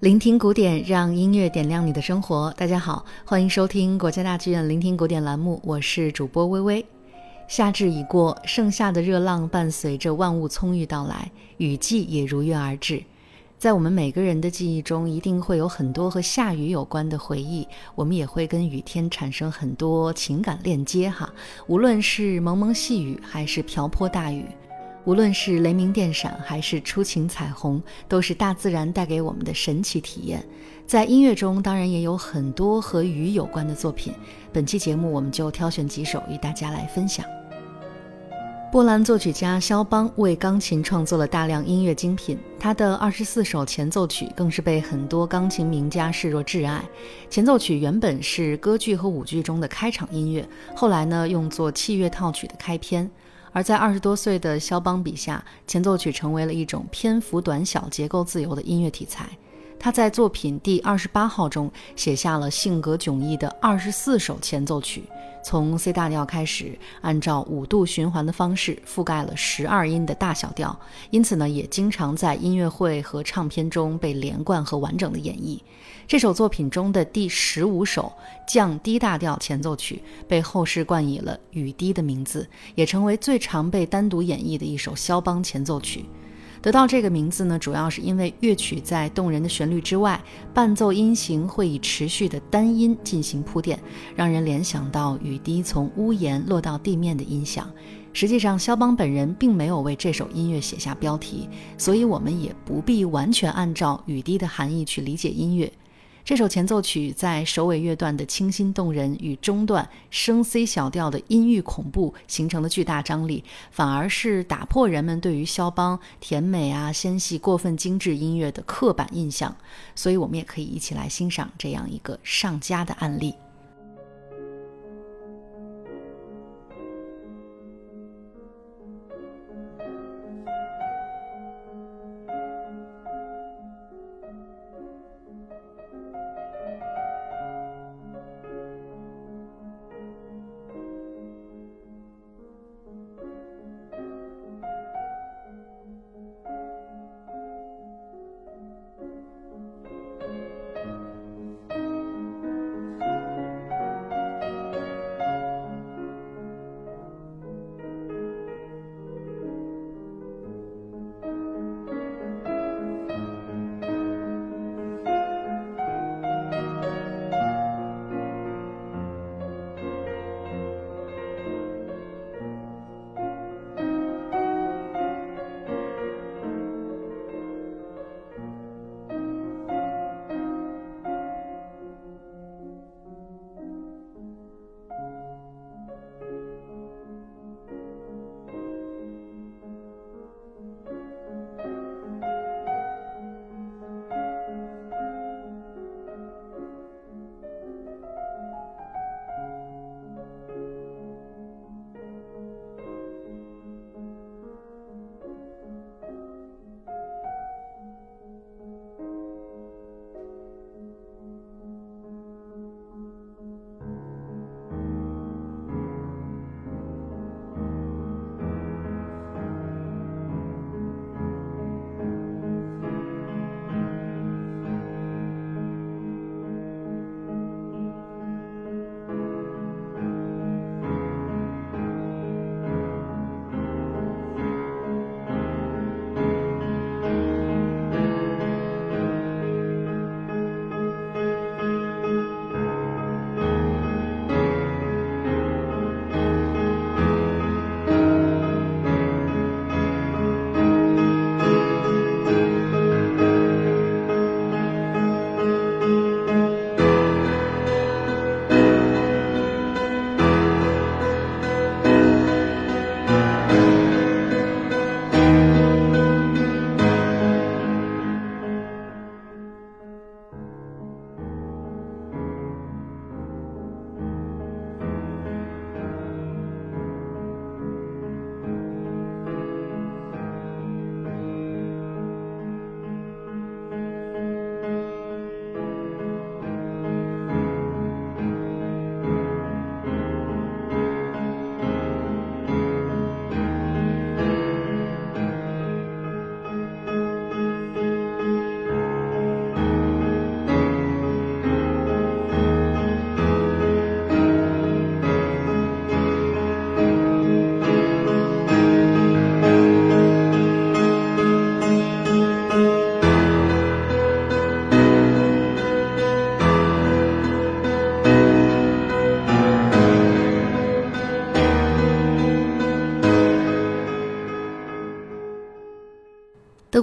聆听古典，让音乐点亮你的生活。大家好，欢迎收听国家大剧院聆听古典栏目，我是主播微微。夏至已过，盛夏的热浪伴随着万物葱郁到来，雨季也如约而至。在我们每个人的记忆中，一定会有很多和下雨有关的回忆，我们也会跟雨天产生很多情感链接哈。无论是蒙蒙细雨，还是瓢泼大雨。无论是雷鸣电闪，还是初晴彩虹，都是大自然带给我们的神奇体验。在音乐中，当然也有很多和雨有关的作品。本期节目，我们就挑选几首与大家来分享。波兰作曲家肖邦为钢琴创作了大量音乐精品，他的二十四首前奏曲更是被很多钢琴名家视若挚爱。前奏曲原本是歌剧和舞剧中的开场音乐，后来呢用作器乐套曲的开篇。而在二十多岁的肖邦笔下，前奏曲成为了一种篇幅短小、结构自由的音乐题材。他在作品第二十八号中写下了性格迥异的二十四首前奏曲，从 C 大调开始，按照五度循环的方式覆盖了十二音的大小调，因此呢，也经常在音乐会和唱片中被连贯和完整的演绎。这首作品中的第十五首降 D 大调前奏曲被后世冠以了“雨滴”的名字，也成为最常被单独演绎的一首肖邦前奏曲。得到这个名字呢，主要是因为乐曲在动人的旋律之外，伴奏音型会以持续的单音进行铺垫，让人联想到雨滴从屋檐落到地面的音响。实际上，肖邦本人并没有为这首音乐写下标题，所以我们也不必完全按照雨滴的含义去理解音乐。这首前奏曲在首尾乐段的清新动人与中段升 C 小调的音域恐怖形成了巨大张力，反而是打破人们对于肖邦甜美啊、纤细、过分精致音乐的刻板印象。所以，我们也可以一起来欣赏这样一个上佳的案例。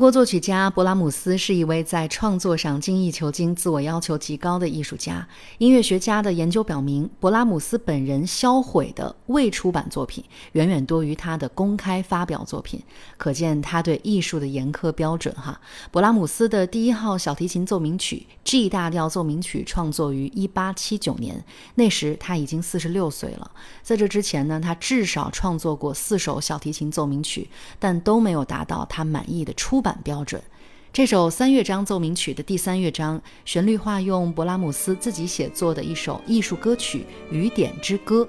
国作曲家勃拉姆斯是一位在创作上精益求精、自我要求极高的艺术家。音乐学家的研究表明，勃拉姆斯本人销毁的未出版作品远远多于他的公开发表作品，可见他对艺术的严苛标准。哈，勃拉姆斯的第一号小提琴奏鸣曲 G 大调奏鸣曲创作于1879年，那时他已经46岁了。在这之前呢，他至少创作过四首小提琴奏鸣曲，但都没有达到他满意的出。版标准，这首三乐章奏鸣曲的第三乐章旋律化用勃拉姆斯自己写作的一首艺术歌曲《雨点之歌》，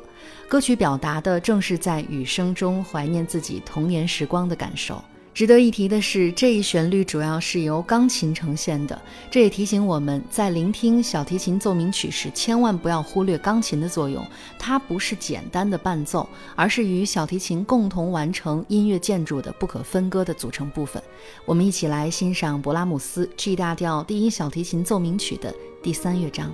歌曲表达的正是在雨声中怀念自己童年时光的感受。值得一提的是，这一旋律主要是由钢琴呈现的，这也提醒我们在聆听小提琴奏鸣曲时，千万不要忽略钢琴的作用。它不是简单的伴奏，而是与小提琴共同完成音乐建筑的不可分割的组成部分。我们一起来欣赏勃拉姆斯 G 大调第一小提琴奏鸣曲的第三乐章。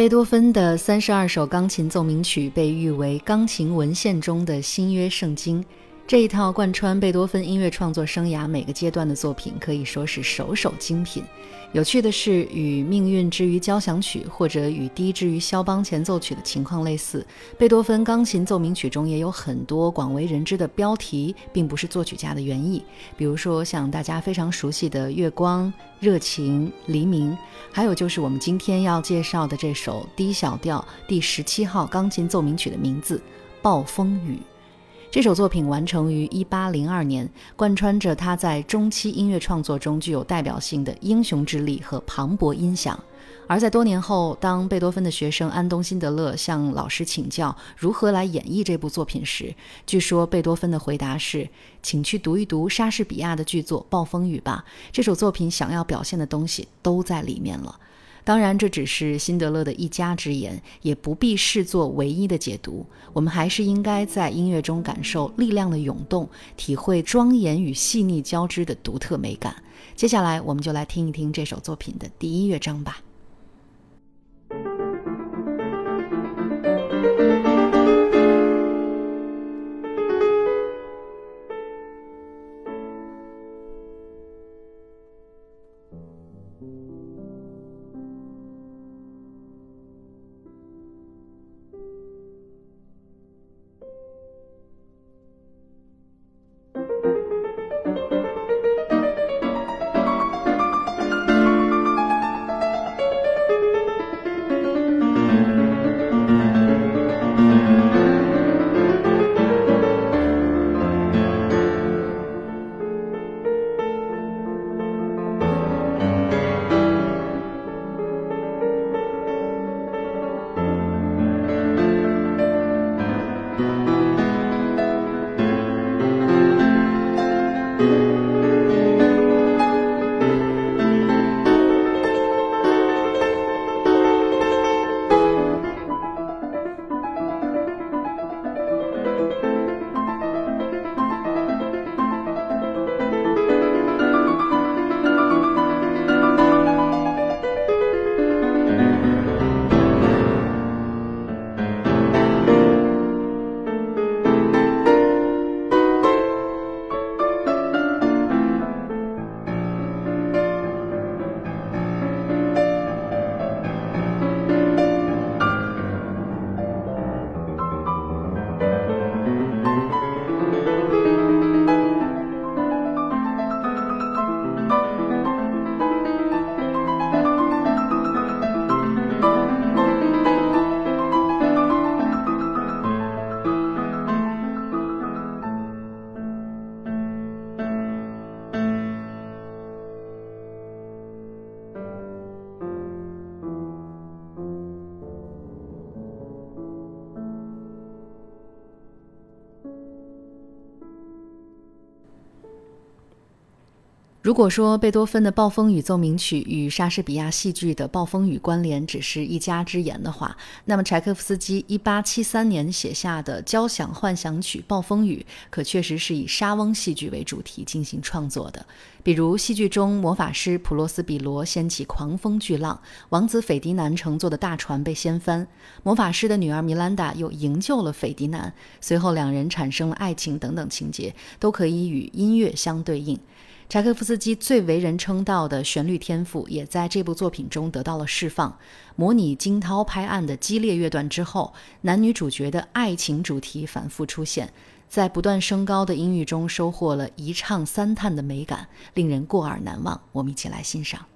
贝多芬的三十二首钢琴奏鸣曲被誉为钢琴文献中的新约圣经。这一套贯穿贝多芬音乐创作生涯每个阶段的作品，可以说是首首精品。有趣的是，与《命运之于交响曲》或者与《低之于肖邦前奏曲》的情况类似，贝多芬钢琴奏鸣曲中也有很多广为人知的标题，并不是作曲家的原意。比如说，像大家非常熟悉的《月光》《热情》《黎明》，还有就是我们今天要介绍的这首 D 小调第十七号钢琴奏鸣曲的名字《暴风雨》。这首作品完成于1802年，贯穿着他在中期音乐创作中具有代表性的英雄之力和磅礴音响。而在多年后，当贝多芬的学生安东·辛德勒向老师请教如何来演绎这部作品时，据说贝多芬的回答是：“请去读一读莎士比亚的剧作《暴风雨》吧，这首作品想要表现的东西都在里面了。”当然，这只是辛德勒的一家之言，也不必视作唯一的解读。我们还是应该在音乐中感受力量的涌动，体会庄严与细腻交织的独特美感。接下来，我们就来听一听这首作品的第一乐章吧。如果说贝多芬的《暴风雨奏鸣曲》与莎士比亚戏剧的《暴风雨》关联只是一家之言的话，那么柴可夫斯基1873年写下的交响幻想曲《暴风雨》可确实是以莎翁戏剧为主题进行创作的。比如戏剧中，魔法师普罗斯比罗掀起狂风巨浪，王子斐迪南乘坐的大船被掀翻，魔法师的女儿米兰达又营救了斐迪南，随后两人产生了爱情等等情节，都可以与音乐相对应。柴可夫斯基最为人称道的旋律天赋，也在这部作品中得到了释放。模拟惊涛拍岸的激烈乐段之后，男女主角的爱情主题反复出现，在不断升高的音域中收获了一唱三叹的美感，令人过耳难忘。我们一起来欣赏。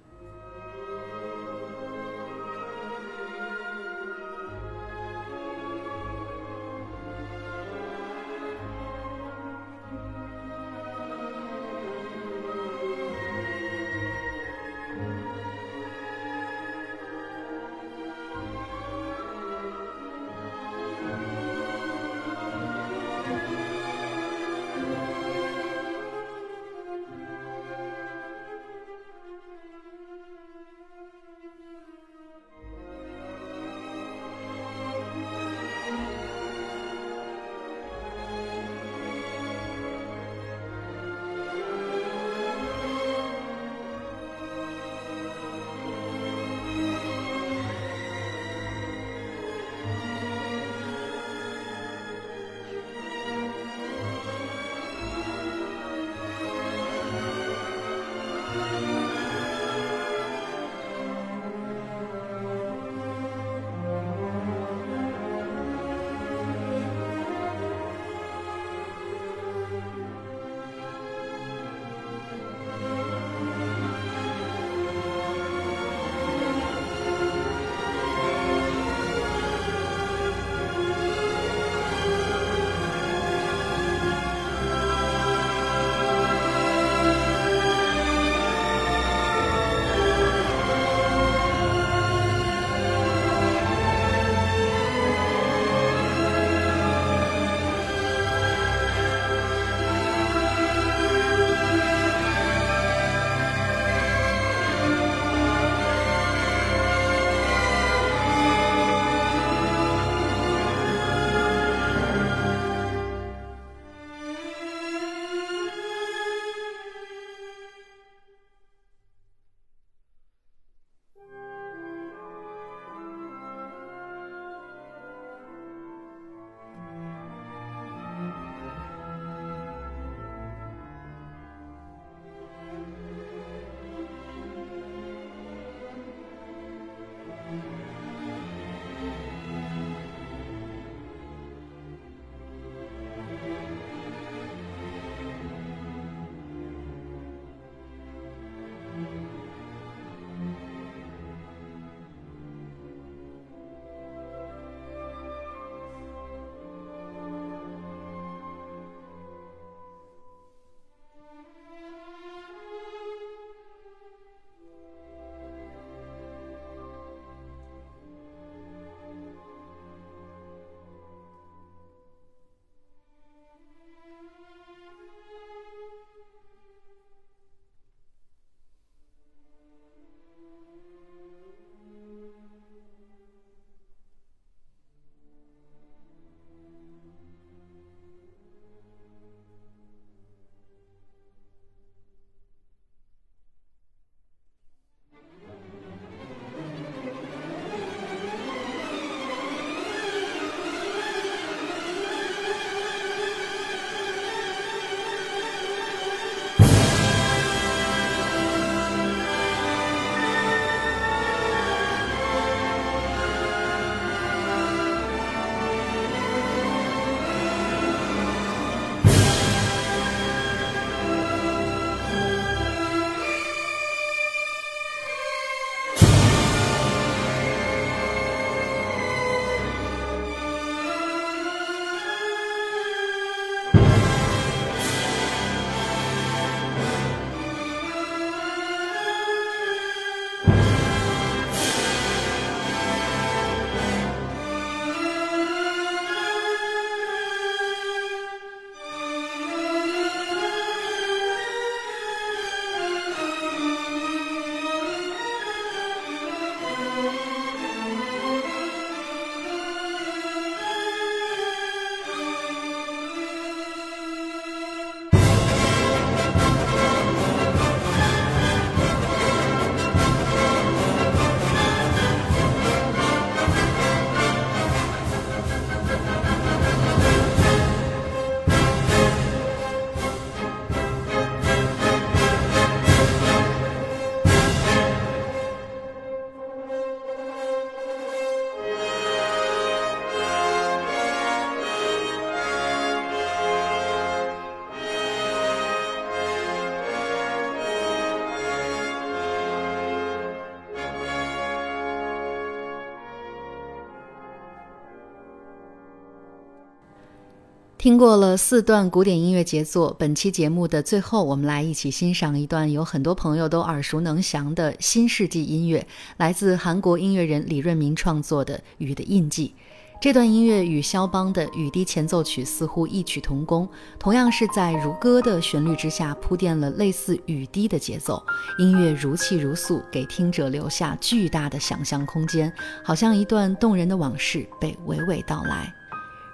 听过了四段古典音乐杰作，本期节目的最后，我们来一起欣赏一段有很多朋友都耳熟能详的新世纪音乐，来自韩国音乐人李润明创作的《雨的印记》。这段音乐与肖邦的雨滴前奏曲似乎异曲同工，同样是在如歌的旋律之下铺垫了类似雨滴的节奏，音乐如泣如诉，给听者留下巨大的想象空间，好像一段动人的往事被娓娓道来。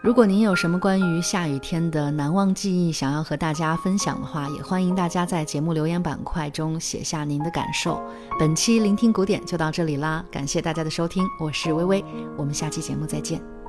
如果您有什么关于下雨天的难忘记忆想要和大家分享的话，也欢迎大家在节目留言板块中写下您的感受。本期聆听古典就到这里啦，感谢大家的收听，我是微微，我们下期节目再见。